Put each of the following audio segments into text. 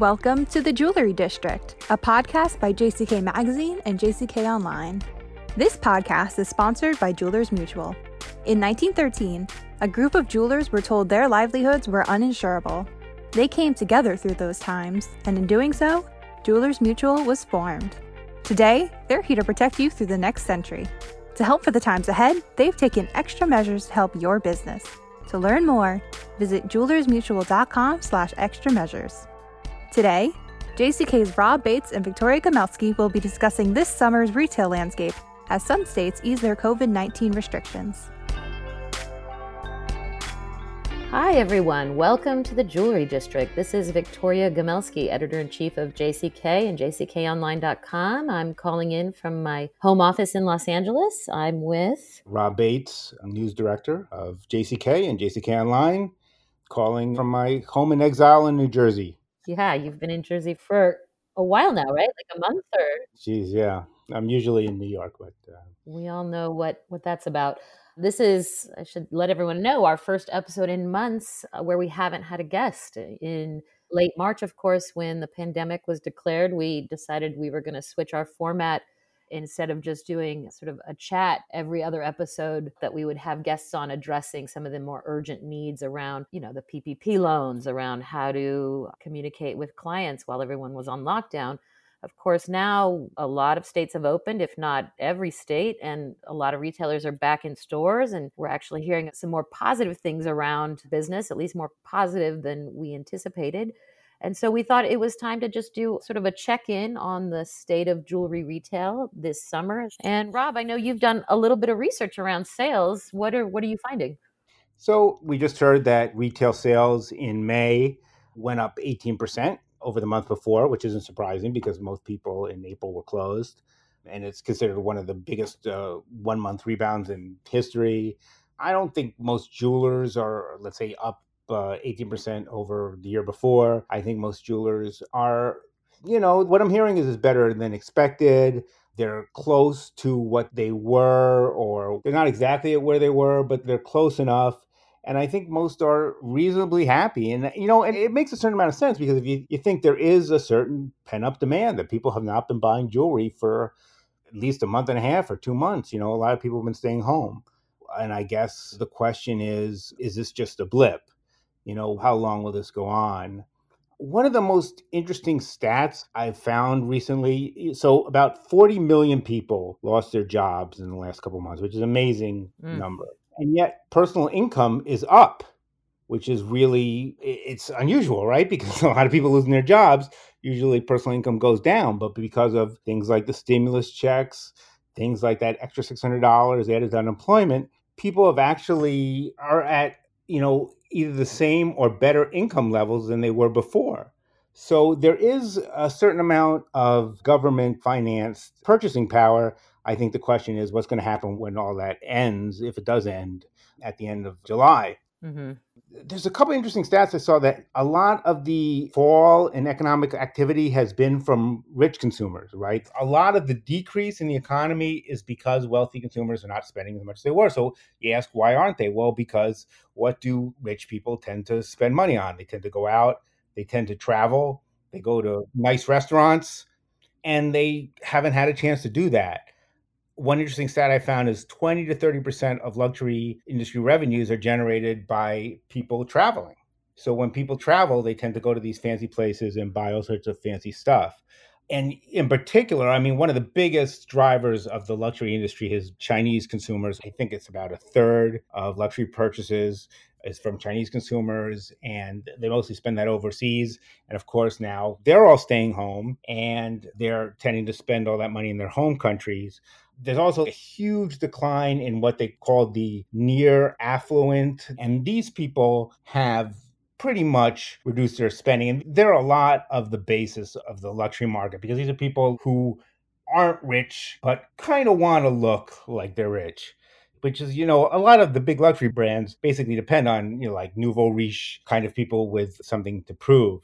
Welcome to the Jewelry District, a podcast by JCK Magazine and JCK Online. This podcast is sponsored by Jewelers Mutual. In 1913, a group of jewelers were told their livelihoods were uninsurable. They came together through those times, and in doing so, Jewelers Mutual was formed. Today, they're here to protect you through the next century. To help for the times ahead, they've taken extra measures to help your business. To learn more, visit jewelersmutual.com slash extra measures. Today, JCK's Rob Bates and Victoria Gomelsky will be discussing this summer's retail landscape as some states ease their COVID 19 restrictions. Hi, everyone. Welcome to the Jewelry District. This is Victoria Gomelsky, editor in chief of JCK and jckonline.com. I'm calling in from my home office in Los Angeles. I'm with Rob Bates, news director of JCK and JCK Online, calling from my home in exile in New Jersey. Yeah, you've been in Jersey for a while now, right? Like a month or? Geez, yeah. I'm usually in New York, but uh... we all know what what that's about. This is I should let everyone know our first episode in months uh, where we haven't had a guest. In late March, of course, when the pandemic was declared, we decided we were going to switch our format instead of just doing sort of a chat every other episode that we would have guests on addressing some of the more urgent needs around you know the ppp loans around how to communicate with clients while everyone was on lockdown. Of course now a lot of states have opened if not every state and a lot of retailers are back in stores and we're actually hearing some more positive things around business at least more positive than we anticipated and so we thought it was time to just do sort of a check in on the state of jewelry retail this summer. And Rob, I know you've done a little bit of research around sales. What are what are you finding? So we just heard that retail sales in May went up 18% over the month before, which isn't surprising because most people in April were closed. And it's considered one of the biggest uh, one month rebounds in history. I don't think most jewelers are, let's say, up uh, 18% over the year before. I think most jewelers are, you know, what I'm hearing is is better than expected. They're close to what they were, or they're not exactly at where they were, but they're close enough. And I think most are reasonably happy. And, you know, and it makes a certain amount of sense because if you, you think there is a certain pent up demand that people have not been buying jewelry for at least a month and a half or two months, you know, a lot of people have been staying home. And I guess the question is, is this just a blip? You know, how long will this go on? One of the most interesting stats I've found recently so, about 40 million people lost their jobs in the last couple months, which is an amazing mm. number. And yet, personal income is up, which is really it's unusual, right? Because a lot of people losing their jobs, usually personal income goes down, but because of things like the stimulus checks, things like that extra $600 added to unemployment, people have actually are at you know, either the same or better income levels than they were before. So there is a certain amount of government financed purchasing power. I think the question is what's going to happen when all that ends, if it does end at the end of July. Mm-hmm. There's a couple interesting stats I saw that a lot of the fall in economic activity has been from rich consumers, right? A lot of the decrease in the economy is because wealthy consumers are not spending as much as they were. So you ask, why aren't they? Well, because what do rich people tend to spend money on? They tend to go out, they tend to travel, they go to nice restaurants, and they haven't had a chance to do that one interesting stat I found is 20 to 30% of luxury industry revenues are generated by people traveling. So when people travel, they tend to go to these fancy places and buy all sorts of fancy stuff. And in particular, I mean, one of the biggest drivers of the luxury industry is Chinese consumers. I think it's about a third of luxury purchases is from Chinese consumers, and they mostly spend that overseas. And of course, now they're all staying home and they're tending to spend all that money in their home countries. There's also a huge decline in what they call the near affluent. And these people have pretty much reduced their spending. And they're a lot of the basis of the luxury market because these are people who aren't rich, but kind of want to look like they're rich. Which is, you know, a lot of the big luxury brands basically depend on, you know, like nouveau riche kind of people with something to prove.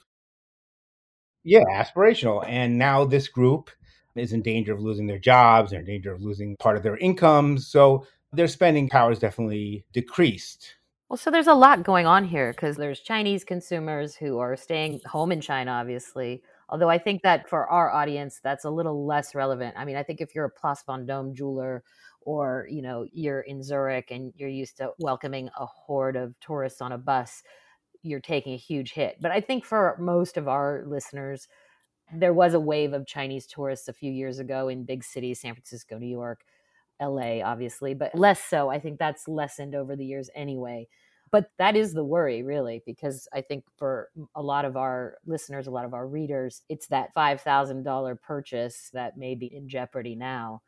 Yeah, aspirational. And now this group is in danger of losing their jobs, they're in danger of losing part of their incomes. So their spending power is definitely decreased. Well, so there's a lot going on here because there's Chinese consumers who are staying home in China, obviously. Although I think that for our audience, that's a little less relevant. I mean, I think if you're a Place Vendôme jeweler or, you know, you're in Zurich and you're used to welcoming a horde of tourists on a bus, you're taking a huge hit. But I think for most of our listeners, there was a wave of Chinese tourists a few years ago in big cities, San Francisco, New York, LA, obviously, but less so. I think that's lessened over the years anyway. But that is the worry, really, because I think for a lot of our listeners, a lot of our readers, it's that $5,000 purchase that may be in jeopardy now.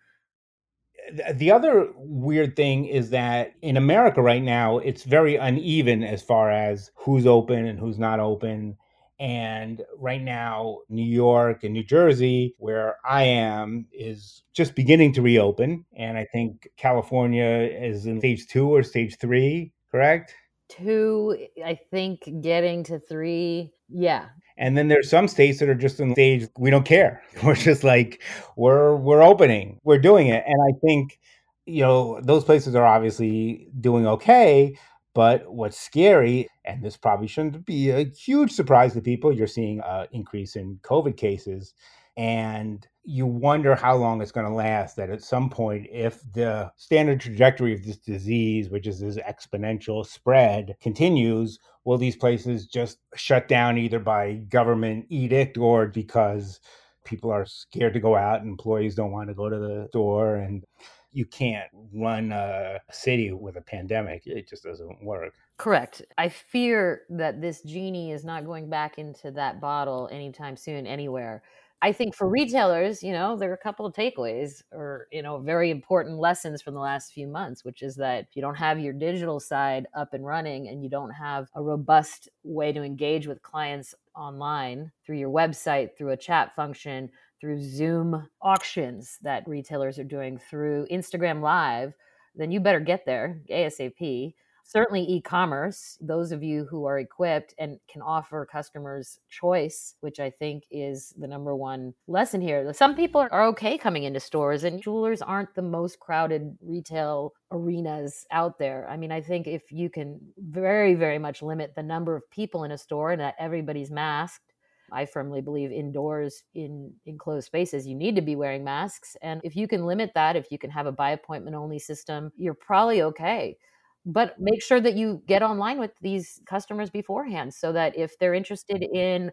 The other weird thing is that in America right now, it's very uneven as far as who's open and who's not open. And right now, New York and New Jersey, where I am, is just beginning to reopen. And I think California is in stage two or stage three, correct? Two, I think getting to three. Yeah. And then there's some states that are just in stage we don't care. We're just like we're we're opening, we're doing it. And I think you know those places are obviously doing okay, but what's scary, and this probably shouldn't be a huge surprise to people, you're seeing an increase in COVID cases. And you wonder how long it's going to last. That at some point, if the standard trajectory of this disease, which is this exponential spread, continues, will these places just shut down either by government edict or because people are scared to go out and employees don't want to go to the store and you can't run a city with a pandemic. It just doesn't work. Correct. I fear that this genie is not going back into that bottle anytime soon, anywhere. I think for retailers, you know, there are a couple of takeaways or, you know, very important lessons from the last few months, which is that if you don't have your digital side up and running and you don't have a robust way to engage with clients online through your website, through a chat function, through Zoom auctions that retailers are doing, through Instagram Live, then you better get there ASAP. Certainly, e commerce, those of you who are equipped and can offer customers choice, which I think is the number one lesson here. Some people are okay coming into stores, and jewelers aren't the most crowded retail arenas out there. I mean, I think if you can very, very much limit the number of people in a store and that everybody's masked, I firmly believe indoors in enclosed spaces, you need to be wearing masks. And if you can limit that, if you can have a by appointment only system, you're probably okay. But make sure that you get online with these customers beforehand so that if they're interested mm-hmm. in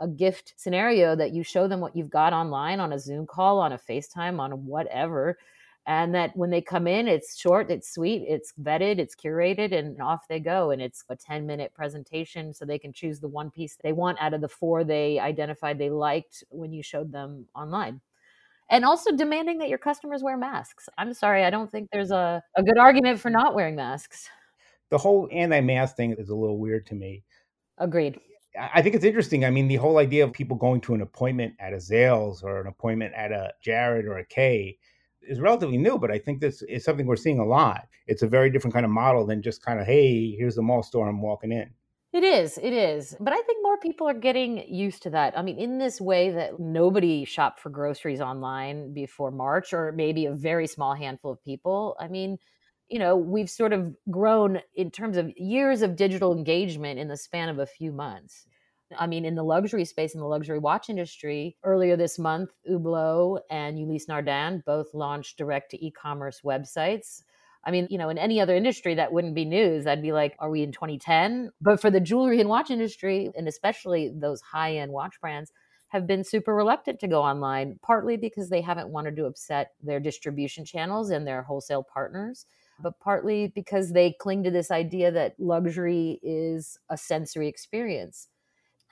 a gift scenario, that you show them what you've got online on a Zoom call, on a FaceTime, on whatever, and that when they come in it's short it's sweet it's vetted it's curated and off they go and it's a 10 minute presentation so they can choose the one piece they want out of the four they identified they liked when you showed them online. And also demanding that your customers wear masks. I'm sorry i don't think there's a, a good argument for not wearing masks. The whole anti-mask thing is a little weird to me. Agreed. I think it's interesting. I mean, the whole idea of people going to an appointment at a Zales or an appointment at a Jared or a Kay is relatively new, but I think this is something we're seeing a lot. It's a very different kind of model than just kind of, hey, here's the mall store, I'm walking in. It is, it is. But I think more people are getting used to that. I mean, in this way that nobody shopped for groceries online before March, or maybe a very small handful of people. I mean, you know, we've sort of grown in terms of years of digital engagement in the span of a few months. I mean, in the luxury space, in the luxury watch industry, earlier this month, Hublot and Ulysse Nardin both launched direct to e commerce websites. I mean, you know, in any other industry, that wouldn't be news. I'd be like, are we in 2010? But for the jewelry and watch industry, and especially those high end watch brands, have been super reluctant to go online, partly because they haven't wanted to upset their distribution channels and their wholesale partners, but partly because they cling to this idea that luxury is a sensory experience.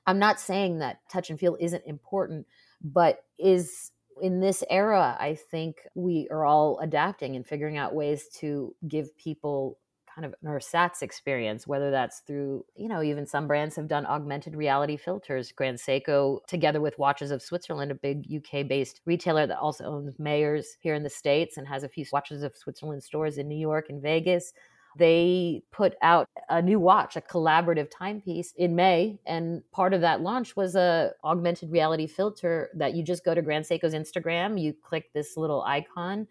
I'm not saying that touch and feel isn't important, but is in this era, I think we are all adapting and figuring out ways to give people kind of an ersatz experience, whether that's through, you know, even some brands have done augmented reality filters. Grand Seiko, together with Watches of Switzerland, a big UK based retailer that also owns Mayors here in the States and has a few Watches of Switzerland stores in New York and Vegas they put out a new watch, a collaborative timepiece in May. And part of that launch was a augmented reality filter that you just go to Grand Seiko's Instagram, you click this little icon,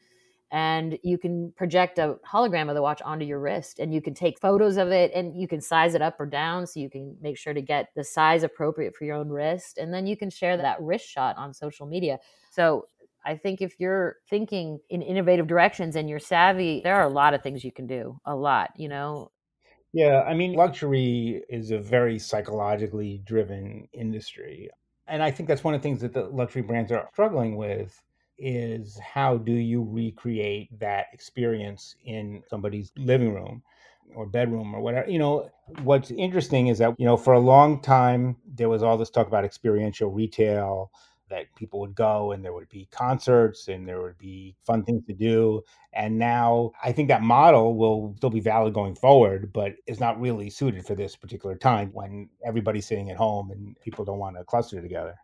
and you can project a hologram of the watch onto your wrist and you can take photos of it and you can size it up or down so you can make sure to get the size appropriate for your own wrist and then you can share that wrist shot on social media so I think if you're thinking in innovative directions and you're savvy, there are a lot of things you can do. A lot, you know. Yeah, I mean, luxury is a very psychologically driven industry. And I think that's one of the things that the luxury brands are struggling with is how do you recreate that experience in somebody's living room or bedroom or whatever. You know, what's interesting is that, you know, for a long time there was all this talk about experiential retail that people would go and there would be concerts and there would be fun things to do. And now I think that model will still be valid going forward, but is not really suited for this particular time when everybody's sitting at home and people don't want to cluster together.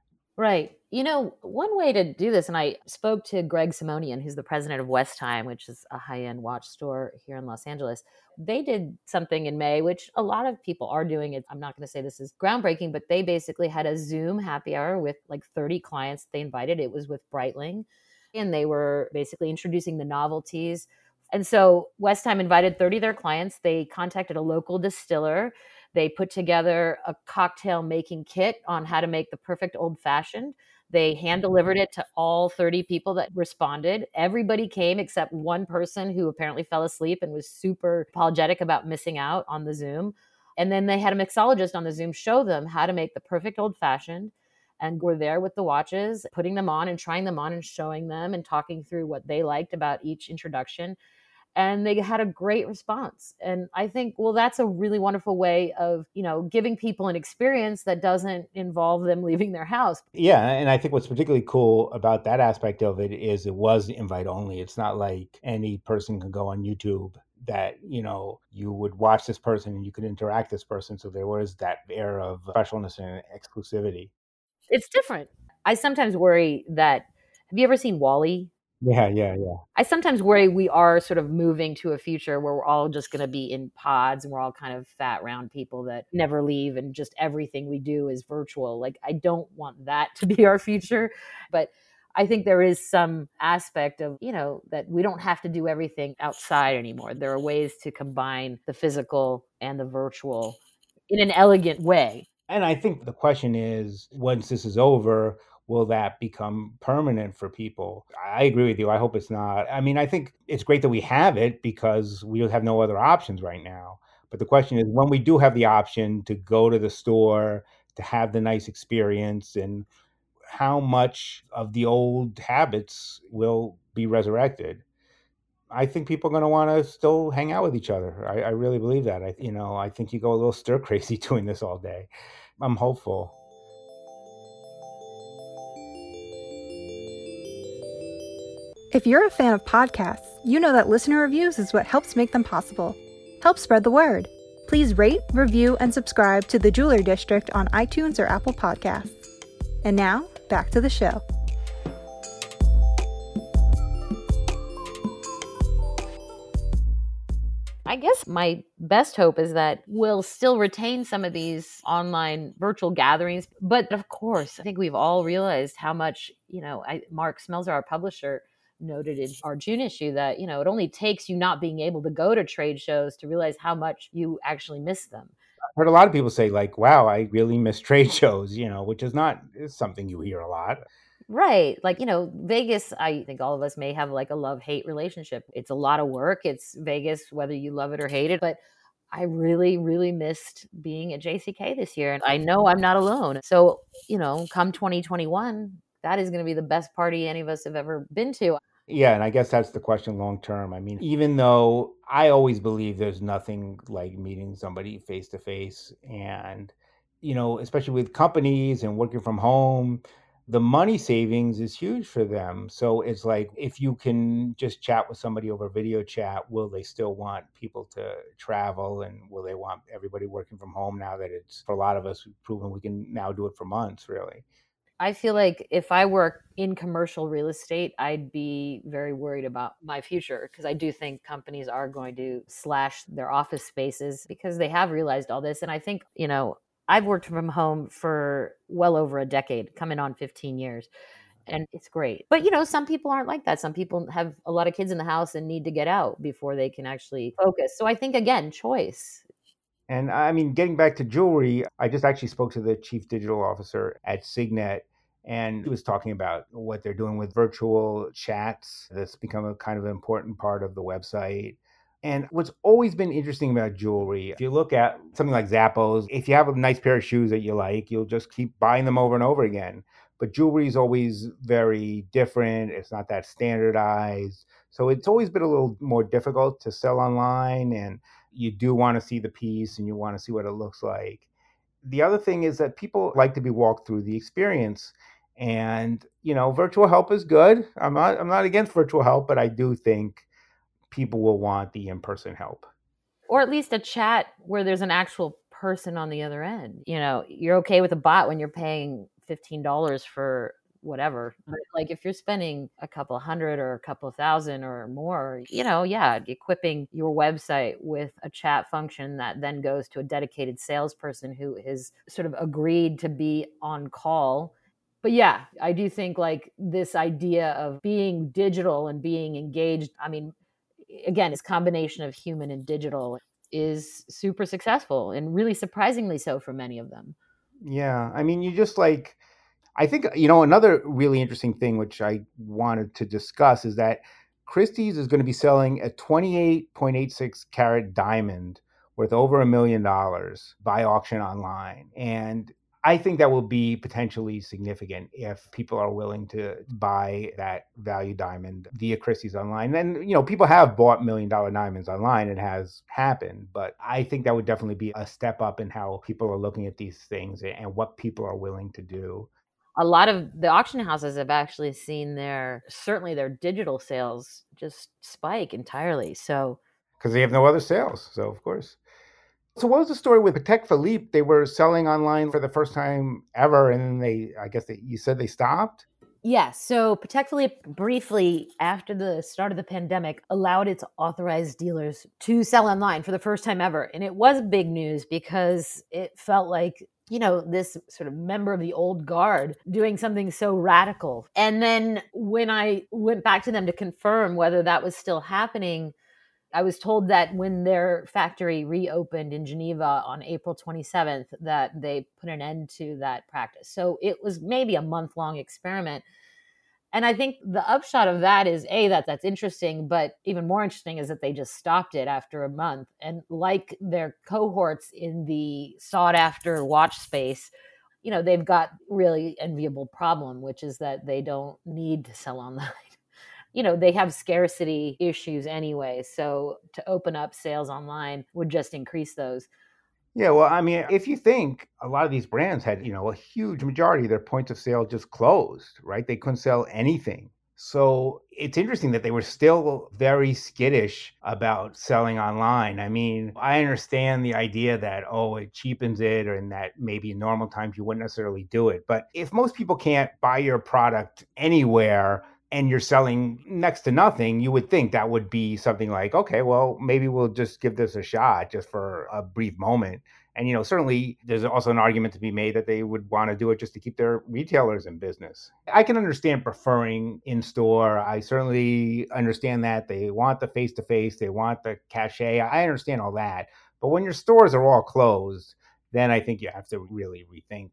Right. You know, one way to do this, and I spoke to Greg Simonian, who's the president of Westime, which is a high end watch store here in Los Angeles. They did something in May, which a lot of people are doing. It. I'm not going to say this is groundbreaking, but they basically had a Zoom happy hour with like 30 clients they invited. It was with Breitling, and they were basically introducing the novelties. And so Westime invited 30 of their clients. They contacted a local distiller they put together a cocktail making kit on how to make the perfect old fashioned. They hand delivered it to all 30 people that responded. Everybody came except one person who apparently fell asleep and was super apologetic about missing out on the Zoom. And then they had a mixologist on the Zoom show them how to make the perfect old fashioned and were there with the watches, putting them on and trying them on and showing them and talking through what they liked about each introduction and they had a great response and i think well that's a really wonderful way of you know giving people an experience that doesn't involve them leaving their house. Yeah and i think what's particularly cool about that aspect of it is it was invite only. It's not like any person can go on youtube that you know you would watch this person and you could interact this person. So there was that air of specialness and exclusivity. It's different. I sometimes worry that have you ever seen WALL-E yeah, yeah, yeah. I sometimes worry we are sort of moving to a future where we're all just going to be in pods and we're all kind of fat round people that never leave and just everything we do is virtual. Like I don't want that to be our future, but I think there is some aspect of, you know, that we don't have to do everything outside anymore. There are ways to combine the physical and the virtual in an elegant way. And I think the question is once this is over, will that become permanent for people? I agree with you. I hope it's not. I mean, I think it's great that we have it because we have no other options right now. But the question is when we do have the option to go to the store, to have the nice experience, and how much of the old habits will be resurrected? I think people are going to want to still hang out with each other. I, I really believe that. I, you know, I think you go a little stir crazy doing this all day. I'm hopeful. If you're a fan of podcasts, you know that listener reviews is what helps make them possible. Help spread the word. Please rate, review, and subscribe to The Jewelry District on iTunes or Apple Podcasts. And now, back to the show. I guess my best hope is that we'll still retain some of these online virtual gatherings. But of course, I think we've all realized how much, you know, I, Mark Smelzer, our publisher, noted in our June issue that, you know, it only takes you not being able to go to trade shows to realize how much you actually miss them. I've heard a lot of people say, like, wow, I really miss trade shows, you know, which is not is something you hear a lot. Right. Like, you know, Vegas, I think all of us may have like a love hate relationship. It's a lot of work. It's Vegas, whether you love it or hate it. But I really, really missed being at JCK this year. And I know I'm not alone. So, you know, come 2021, that is going to be the best party any of us have ever been to. Yeah, and I guess that's the question long term. I mean, even though I always believe there's nothing like meeting somebody face to face and you know, especially with companies and working from home, the money savings is huge for them. So it's like if you can just chat with somebody over video chat, will they still want people to travel and will they want everybody working from home now that it's for a lot of us proven we can now do it for months really. I feel like if I work in commercial real estate, I'd be very worried about my future because I do think companies are going to slash their office spaces because they have realized all this. And I think, you know, I've worked from home for well over a decade, coming on 15 years. and it's great. But you know, some people aren't like that. Some people have a lot of kids in the house and need to get out before they can actually focus. So I think again, choice. And I mean, getting back to jewelry, I just actually spoke to the chief digital officer at Signet and he was talking about what they're doing with virtual chats. That's become a kind of important part of the website. And what's always been interesting about jewelry, if you look at something like Zappos, if you have a nice pair of shoes that you like, you'll just keep buying them over and over again. But jewelry is always very different. It's not that standardized. So it's always been a little more difficult to sell online. And you do want to see the piece and you want to see what it looks like. The other thing is that people like to be walked through the experience. And, you know, virtual help is good. I'm not I'm not against virtual help, but I do think people will want the in-person help. Or at least a chat where there's an actual person on the other end. You know, you're okay with a bot when you're paying $15 for whatever. But mm. like if you're spending a couple hundred or a couple thousand or more, you know, yeah, equipping your website with a chat function that then goes to a dedicated salesperson who has sort of agreed to be on call. But yeah, I do think like this idea of being digital and being engaged. I mean, again, it's combination of human and digital is super successful and really surprisingly so for many of them. Yeah. I mean, you just like I think you know another really interesting thing which I wanted to discuss is that Christie's is going to be selling a 28.86 carat diamond worth over a million dollars by auction online. And I think that will be potentially significant if people are willing to buy that value diamond via Christie's online. And you know, people have bought million dollar diamonds online. It has happened, but I think that would definitely be a step up in how people are looking at these things and what people are willing to do a lot of the auction houses have actually seen their certainly their digital sales just spike entirely. So because they have no other sales, so of course. So what was the story with Patek Philippe? They were selling online for the first time ever, and then they, I guess, they, you said they stopped. Yeah. So Patek Philippe briefly after the start of the pandemic allowed its authorized dealers to sell online for the first time ever. And it was big news because it felt like you know, this sort of member of the old guard doing something so radical. And then when I went back to them to confirm whether that was still happening, I was told that when their factory reopened in Geneva on April 27th, that they put an end to that practice. So it was maybe a month long experiment and I think the upshot of that is a that that's interesting, but even more interesting is that they just stopped it after a month. And like their cohorts in the sought after watch space, you know, they've got really enviable problem, which is that they don't need to sell online. you know, they have scarcity issues anyway. So to open up sales online would just increase those. Yeah, well, I mean, if you think a lot of these brands had, you know, a huge majority of their points of sale just closed, right? They couldn't sell anything. So it's interesting that they were still very skittish about selling online. I mean, I understand the idea that, oh, it cheapens it, or in that maybe in normal times you wouldn't necessarily do it. But if most people can't buy your product anywhere, and you're selling next to nothing, you would think that would be something like, okay, well, maybe we'll just give this a shot just for a brief moment. And you know, certainly there's also an argument to be made that they would want to do it just to keep their retailers in business. I can understand preferring in store. I certainly understand that they want the face to face, they want the cachet. I understand all that. But when your stores are all closed, then I think you have to really rethink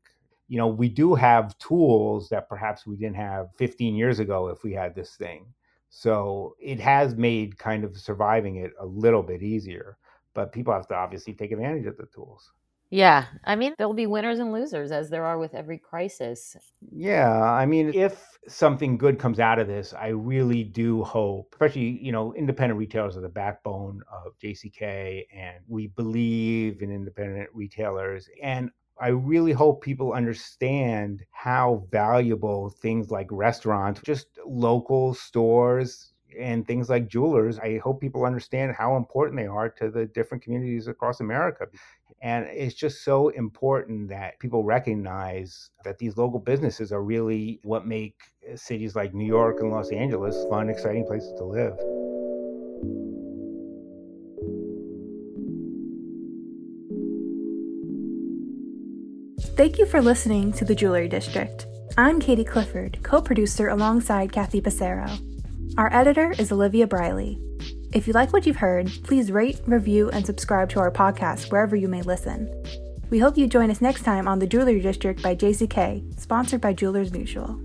you know, we do have tools that perhaps we didn't have 15 years ago if we had this thing. So it has made kind of surviving it a little bit easier, but people have to obviously take advantage of the tools. Yeah. I mean, there'll be winners and losers as there are with every crisis. Yeah. I mean, if something good comes out of this, I really do hope, especially, you know, independent retailers are the backbone of JCK, and we believe in independent retailers. And I really hope people understand how valuable things like restaurants, just local stores, and things like jewelers. I hope people understand how important they are to the different communities across America. And it's just so important that people recognize that these local businesses are really what make cities like New York and Los Angeles fun, exciting places to live. Thank you for listening to the Jewelry District. I'm Katey Clifford, co producer alongside Kathy Passero. Our editor is Olivia Briley. If you like what you've heard, please rate, review, and subscribe to our podcast wherever you may listen. We hope you join us next time on The Jewelry District by JCK, sponsored by Jewelers Mutual.